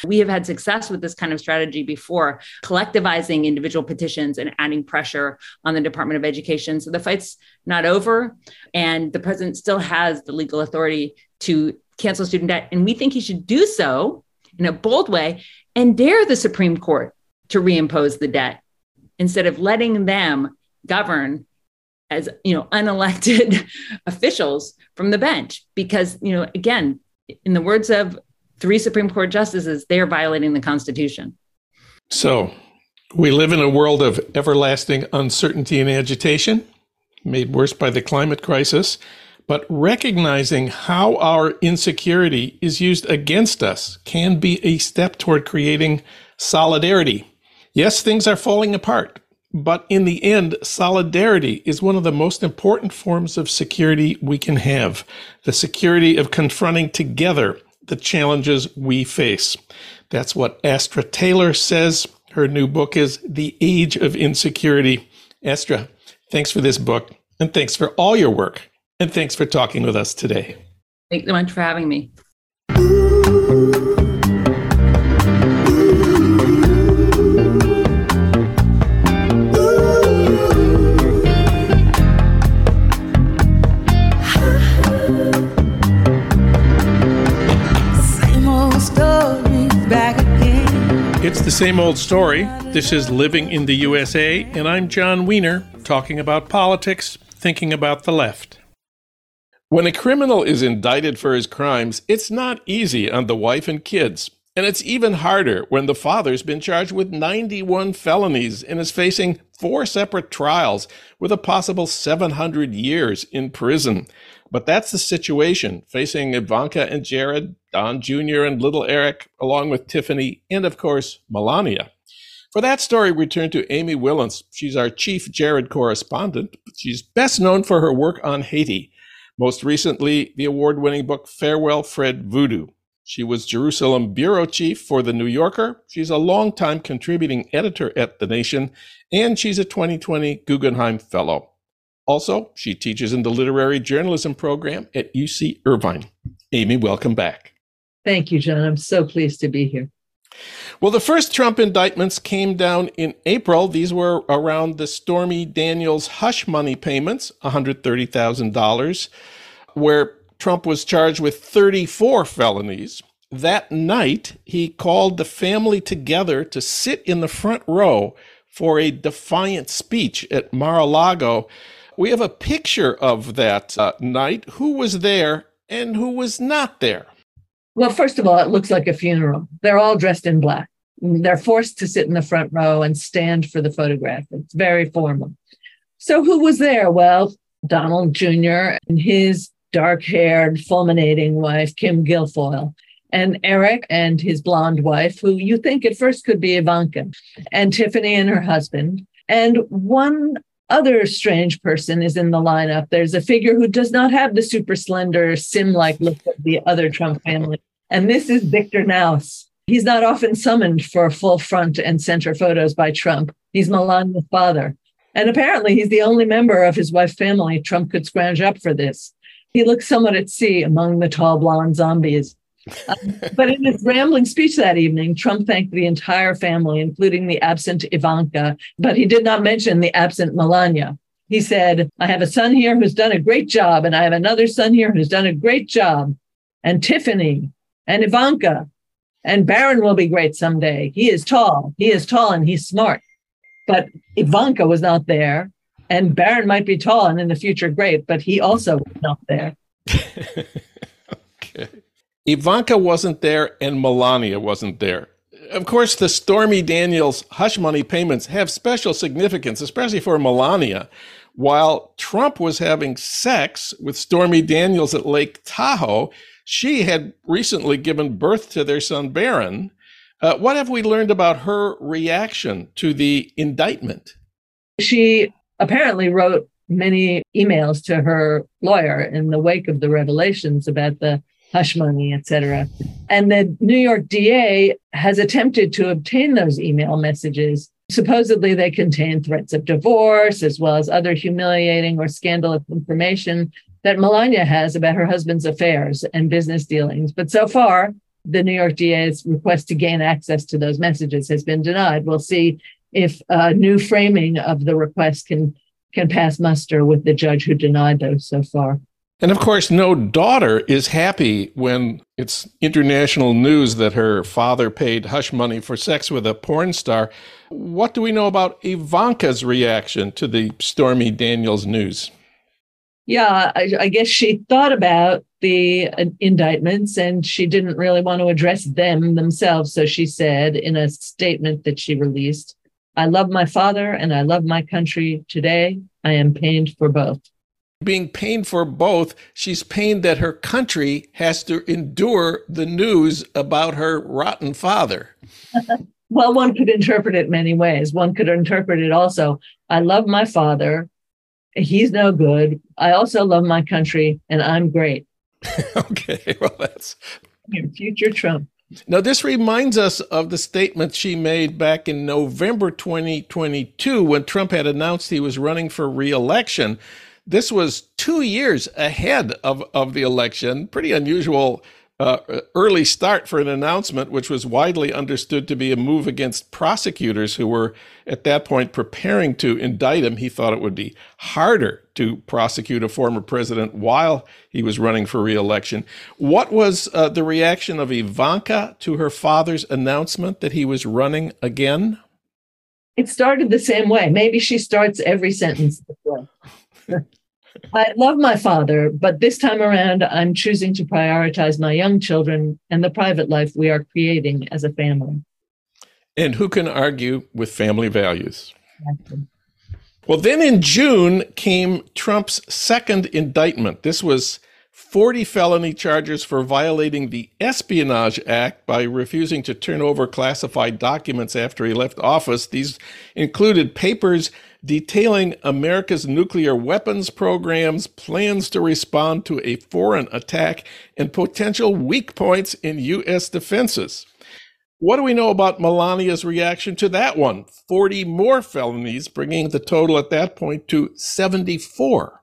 C: We have had success with this kind of strategy before, collectivizing individual petitions and adding pressure on the Department of Education. So the fight's not over, and the president still has the legal authority to cancel student debt. And we think he should do so in a bold way and dare the Supreme Court to reimpose the debt instead of letting them govern as you know unelected (laughs) officials from the bench. Because you know again in the words of three supreme court justices they are violating the constitution.
A: So we live in a world of everlasting uncertainty and agitation made worse by the climate crisis but recognizing how our insecurity is used against us can be a step toward creating solidarity. Yes, things are falling apart, but in the end, solidarity is one of the most important forms of security we can have. The security of confronting together the challenges we face. That's what Astra Taylor says. Her new book is The Age of Insecurity. Astra, thanks for this book and thanks for all your work and thanks for talking with us today.
C: Thanks so much for having me.
A: It's the same old story. This is Living in the USA, and I'm Jon Wiener, talking about politics, thinking about the left. When a criminal is indicted for his crimes, it's not easy on the wife and kids. And it's even harder when the father's been charged with 91 felonies and is facing four separate trials with a possible 700 years in prison. But that's the situation facing Ivanka and Jared, Don Jr. and little Eric, along with Tiffany and, of course, Melania. For that story, we turn to Amy Wilentz. She's our chief Jared correspondent. She's best known for her work on Haiti. Most recently, the award winning book Farewell Fred Voodoo. She was Jerusalem bureau chief for The New Yorker. She's a longtime contributing editor at The Nation, and she's a 2020 Guggenheim Fellow. Also, she teaches in the literary journalism program at UC Irvine. Amy, welcome back.
D: Thank you, Jon. I'm so pleased to be here.
A: Well, the first Trump indictments came down in April. These were around the Stormy Daniels hush money payments, $130,000, where Trump was charged with 34 felonies. That night, he called the family together to sit in the front row for a defiant speech at Mar a Lago. We have a picture of that uh, night. Who was there and who was not there?
D: Well, first of all, it looks like a funeral. They're all dressed in black. Mm-hmm. They're forced to sit in the front row and stand for the photograph. It's very formal. So, who was there? Well, Donald Jr. and his dark haired, fulminating wife, Kim Guilfoyle, and Eric and his blonde wife, who you think at first could be Ivanka, and Tiffany and her husband. And one other strange person is in the lineup. There's a figure who does not have the super slender, sim like look of the other Trump family. And this is Viktor Knavs. He's not often summoned for full front and center photos by Trump. He's Melania's father. And apparently, he's the only member of his wife's family Trump could scrounge up for this. He looks somewhat at sea among the tall blonde zombies. Um, but in his rambling speech that evening, Trump thanked the entire family, including the absent Ivanka, but he did not mention the absent Melania. He said, I have a son here who's done a great job, and I have another son here who's done a great job. And Tiffany and Ivanka and Barron will be great someday. He is tall. He is tall and he's smart. But Ivanka was not there. And Barron might be tall and in the future great, but he also was not there. (laughs)
A: Ivanka wasn't there and Melania wasn't there. Of course, the Stormy Daniels hush money payments have special significance, especially for Melania. While Trump was having sex with Stormy Daniels at Lake Tahoe, she had recently given birth to their son Barron. Uh, what have we learned about her reaction to the indictment?
D: She apparently wrote many emails to her lawyer in the wake of the revelations about the hush money, et cetera. And the New York DA has attempted to obtain those email messages. Supposedly, they contain threats of divorce as well as other humiliating or scandalous information that Melania has about her husband's affairs and business dealings. But so far, the New York DA's request to gain access to those messages has been denied. We'll see if a new framing of the request can can pass muster with the judge who denied those so far.
A: And of course, no daughter is happy when it's international news that her father paid hush money for sex with a porn star. What do we know about Ivanka's reaction to the Stormy Daniels news?
D: Yeah, I, I guess she thought about the uh, indictments and she didn't really want to address them themselves. So she said in a statement that she released, I love my father and I love my country. Today, I am pained for both
A: being pained for both. She's pained that her country has to endure the news about her rotten father. (laughs)
D: well, one could interpret it many ways. One could interpret it also I love my father. He's no good. I also love my country and I'm great. (laughs)
A: okay. Well, that's
D: your future Trump.
A: Now, this reminds us of the statement she made back in November 2022 when Trump had announced he was running for reelection. This was two years ahead of, of the election. Pretty unusual uh, early start for an announcement, which was widely understood to be a move against prosecutors who were at that point preparing to indict him. He thought it would be harder to prosecute a former president while he was running for reelection. What was uh, the reaction of Ivanka to her father's announcement that he was running again?
D: It started the same way. Maybe she starts every sentence. I love my father, but this time around, I'm choosing to prioritize my young children and the private life we are creating as a family.
A: And who can argue with family values? Exactly. Well, then in June came Trump's second indictment. This was 40 felony charges for violating the Espionage Act by refusing to turn over classified documents after he left office. These included papers detailing America's nuclear weapons programs, plans to respond to a foreign attack, and potential weak points in U.S. defenses. What do we know about Melania's reaction to that one? 40 more felonies, bringing the total at that point to 74.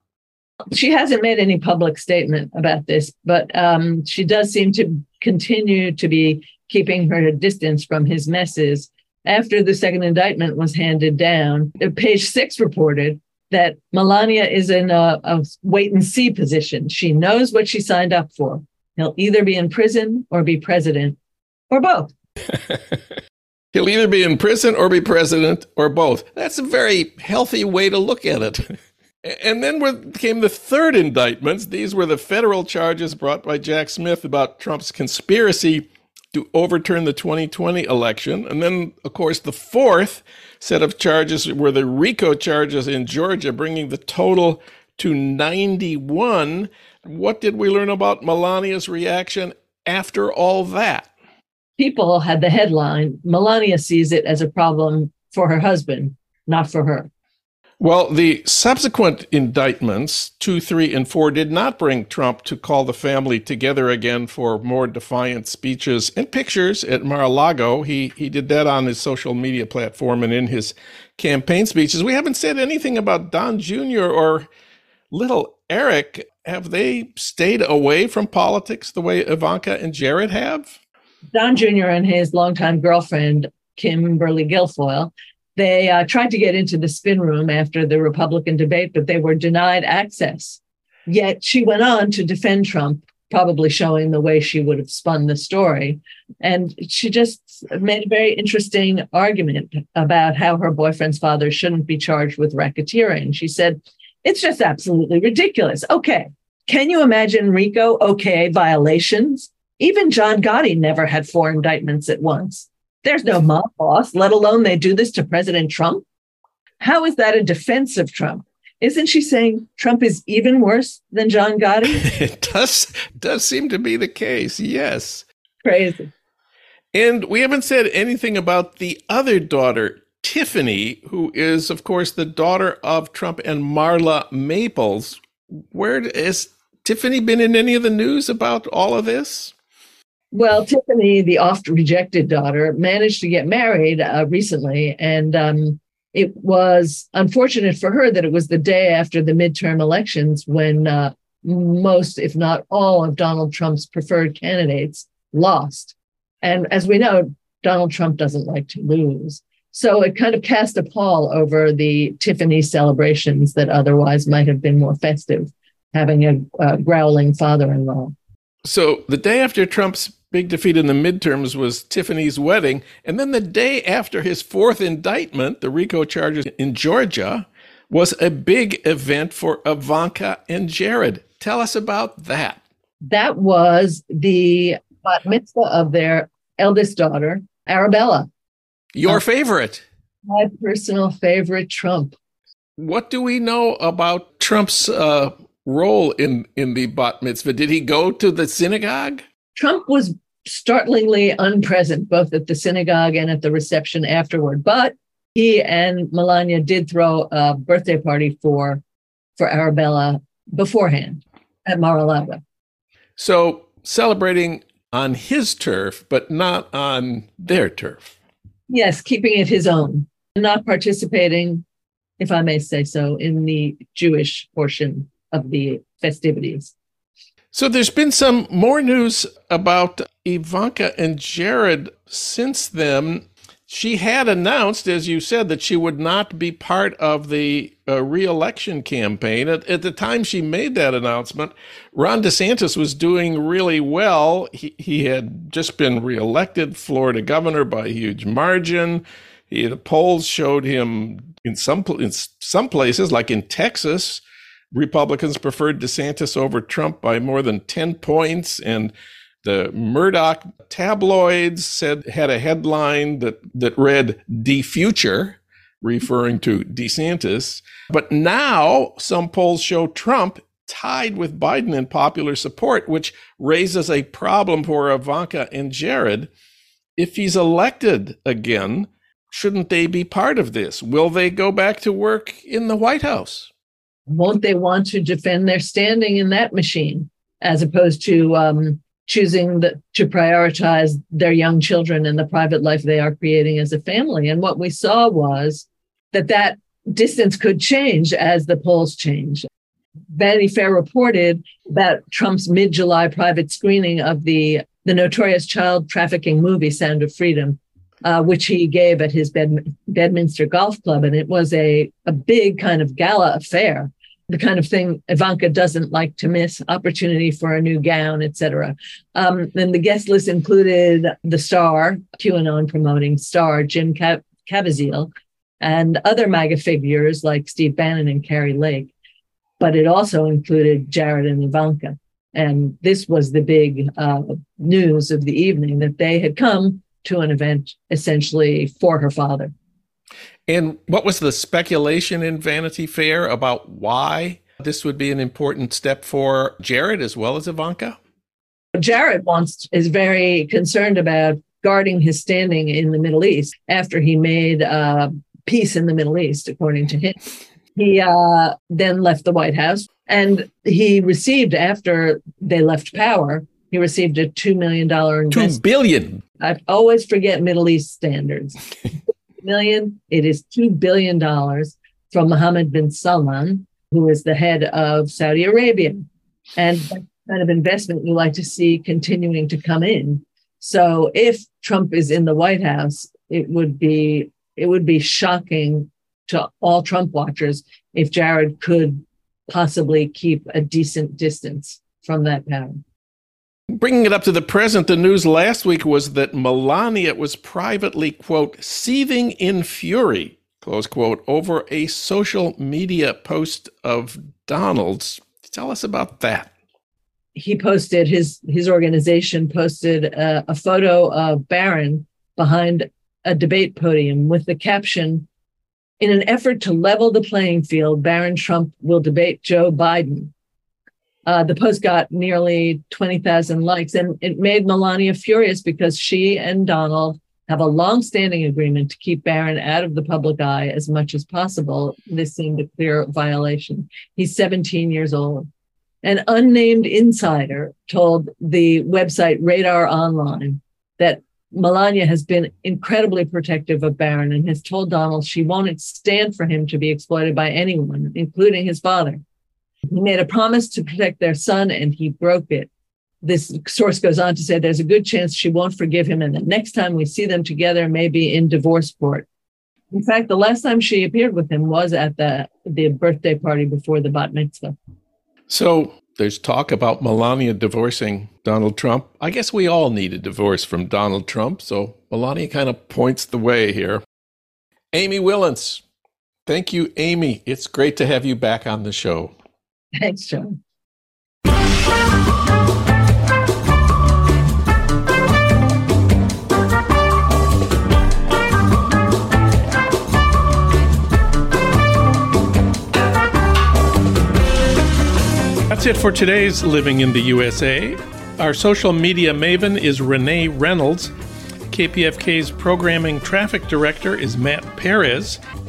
D: She hasn't made any public statement about this, but um, she does seem to continue to be keeping her distance from his messes after the second indictment was handed down, uh, page six reported that Melania is in a, a, wait and see position. She knows what she signed up for. He'll either be in prison or be president, or both. (laughs)
A: He'll either be in prison or be president, or both. That's a very healthy way to look at it. (laughs) And then came the third indictments. These were the federal charges brought by Jack Smith about Trump's conspiracy to overturn the 2020 election. And then, of course, the fourth set of charges were the RICO charges in Georgia, bringing the total to 91. What did we learn about Melania's reaction after all that?
D: People had the headline Melania sees it as a problem for her husband, not for her.
A: Well, the subsequent indictments, two, three, and four, did not bring Trump to call the family together again for more defiant speeches and pictures at Mar a Lago. He, he did that on his social media platform and in his campaign speeches. We haven't said anything about Don Jr. or little Eric. Have they stayed away from politics the way Ivanka and Jared have?
D: Don Jr. and his longtime girlfriend, Kimberly Guilfoyle, they uh, tried to get into the spin room after the Republican debate, but they were denied access. Yet she went on to defend Trump probably showing the way she would have spun the story. And she just made a very interesting argument about how her boyfriend's father shouldn't be charged with racketeering. She said, it's just absolutely ridiculous. Okay. Can you imagine RICO okay violations? Even John Gotti never had four indictments at once. There's no mob boss, let alone they do this to President Trump. How is that a defense of Trump? Isn't she saying Trump is even worse than John Gotti? (laughs)
A: it does does seem to be the case. Yes.
D: Crazy.
A: And we haven't said anything about the other daughter, Tiffany, who is, of course, the daughter of Trump and Marla Maples. Where has Tiffany been in any of the news about all of this?
D: Well, Tiffany, the oft rejected daughter, managed to get married uh, recently, and um, it was unfortunate for her that it was the day after the midterm elections when uh, most, if not all, of Donald Trump's preferred candidates lost. And as we know, Donald Trump doesn't like to lose. So it kind of cast a pall over the Tiffany celebrations that otherwise might have been more festive, having a, a growling father in law.
A: So the day after Trump's big defeat in the midterms was Tiffany's wedding. And then the day after his fourth indictment, the RICO charges in Georgia, was a big event for Ivanka and Jared. Tell us about that.
D: That was the bat mitzvah of their eldest daughter, Arabella.
A: Your uh, favorite.
D: My personal favorite, Trump.
A: What do we know about Trump's uh, role in, in the bat mitzvah? Did he go to the synagogue?
D: Trump was startlingly unpresent both at the synagogue and at the reception afterward, but he and Melania did throw a birthday party for for Arabella beforehand at Mar-a-Lago.
A: So celebrating on his turf, but not on their turf.
D: Yes, keeping it his own, not participating, if I may say so, in the Jewish portion of the festivities.
A: So there's been some more news about Ivanka and Jared since then. She had announced, as you said, that she would not be part of the uh, reelection campaign. At, at, the time she made that announcement, Ron DeSantis was doing really well. He, he had just been reelected Florida governor by a huge margin. He, the polls showed him in some in some places, like in Texas, Republicans preferred DeSantis over Trump by more than 10 points. And the Murdoch tabloids said had a headline that, that read "De Future," referring to DeSantis. But now some polls show Trump tied with Biden in popular support, which raises a problem for Ivanka and Jared. If he's elected again, shouldn't they be part of this? Will they go back to work in the White House?
D: Won't they want to defend their standing in that machine as opposed to um, choosing the, to prioritize their young children and the private life they are creating as a family? And what we saw was that that distance could change as the polls change. Vanity Fair reported about Trump's mid-July private screening of the the notorious child trafficking movie Sound of Freedom, uh, which he gave at his Bed- Bedminster Golf Club, and it was a a big kind of gala affair the kind of thing Ivanka doesn't like to miss opportunity for a new gown, etc. Um, and the guest list included the star, QAnon promoting star, Jim Caviezel, and other MAGA figures like Steve Bannon and Kari Lake. But it also included Jared and Ivanka. And this was the big uh, news of the evening that they had come to an event essentially for her father.
A: And what was the speculation in Vanity Fair about why this would be an important step for Jared as well as Ivanka?
D: Jared wants is very concerned about guarding his standing in the Middle East after he made uh, peace in the Middle East, according to him. He uh, then left the White House and he received, after they left power, he received a $2 million investment.
A: $2 billion.
D: I always forget Middle East standards. (laughs) million. It is $2 billion from Mohammed bin Salman, who is the head of Saudi Arabia. And that kind of investment you like to see continuing to come in. So if Trump is in the White House, it would be it would be shocking to all Trump watchers if Jared could possibly keep a decent distance from that power.
A: Bringing it up to the present, the news last week was that Melania was privately, quote, seething in fury, close quote, over a social media post of Donald's. Tell us about that.
D: He posted his his organization posted a, a photo of Barron behind a debate podium with the caption, "In an effort to level the playing field, Barron Trump will debate Joe Biden." Uh, the post got nearly 20,000 likes, and it made Melania furious because she and Donald have a long-standing agreement to keep Barron out of the public eye as much as possible. This seemed a clear violation. He's 17 years old. An unnamed insider told the website Radar Online that Melania has been incredibly protective of Barron and has told Donald she won't stand for him to be exploited by anyone, including his father. He made a promise to protect their son and he broke it. This source goes on to say there's a good chance she won't forgive him. And the next time we see them together, maybe in divorce court. In fact, the last time she appeared with him was at the, the birthday party before the bat mitzvah.
A: So there's talk about Melania divorcing Donald Trump. I guess we all need a divorce from Donald Trump. So Melania kind of points the way here. Amy Wilentz. Thank you, Amy. It's great to have you back on the show.
D: Thanks, Jon.
A: That's it for today's Living in the USA. Our social media maven is Renee Reynolds. KPFK's programming traffic director is Matt Perez.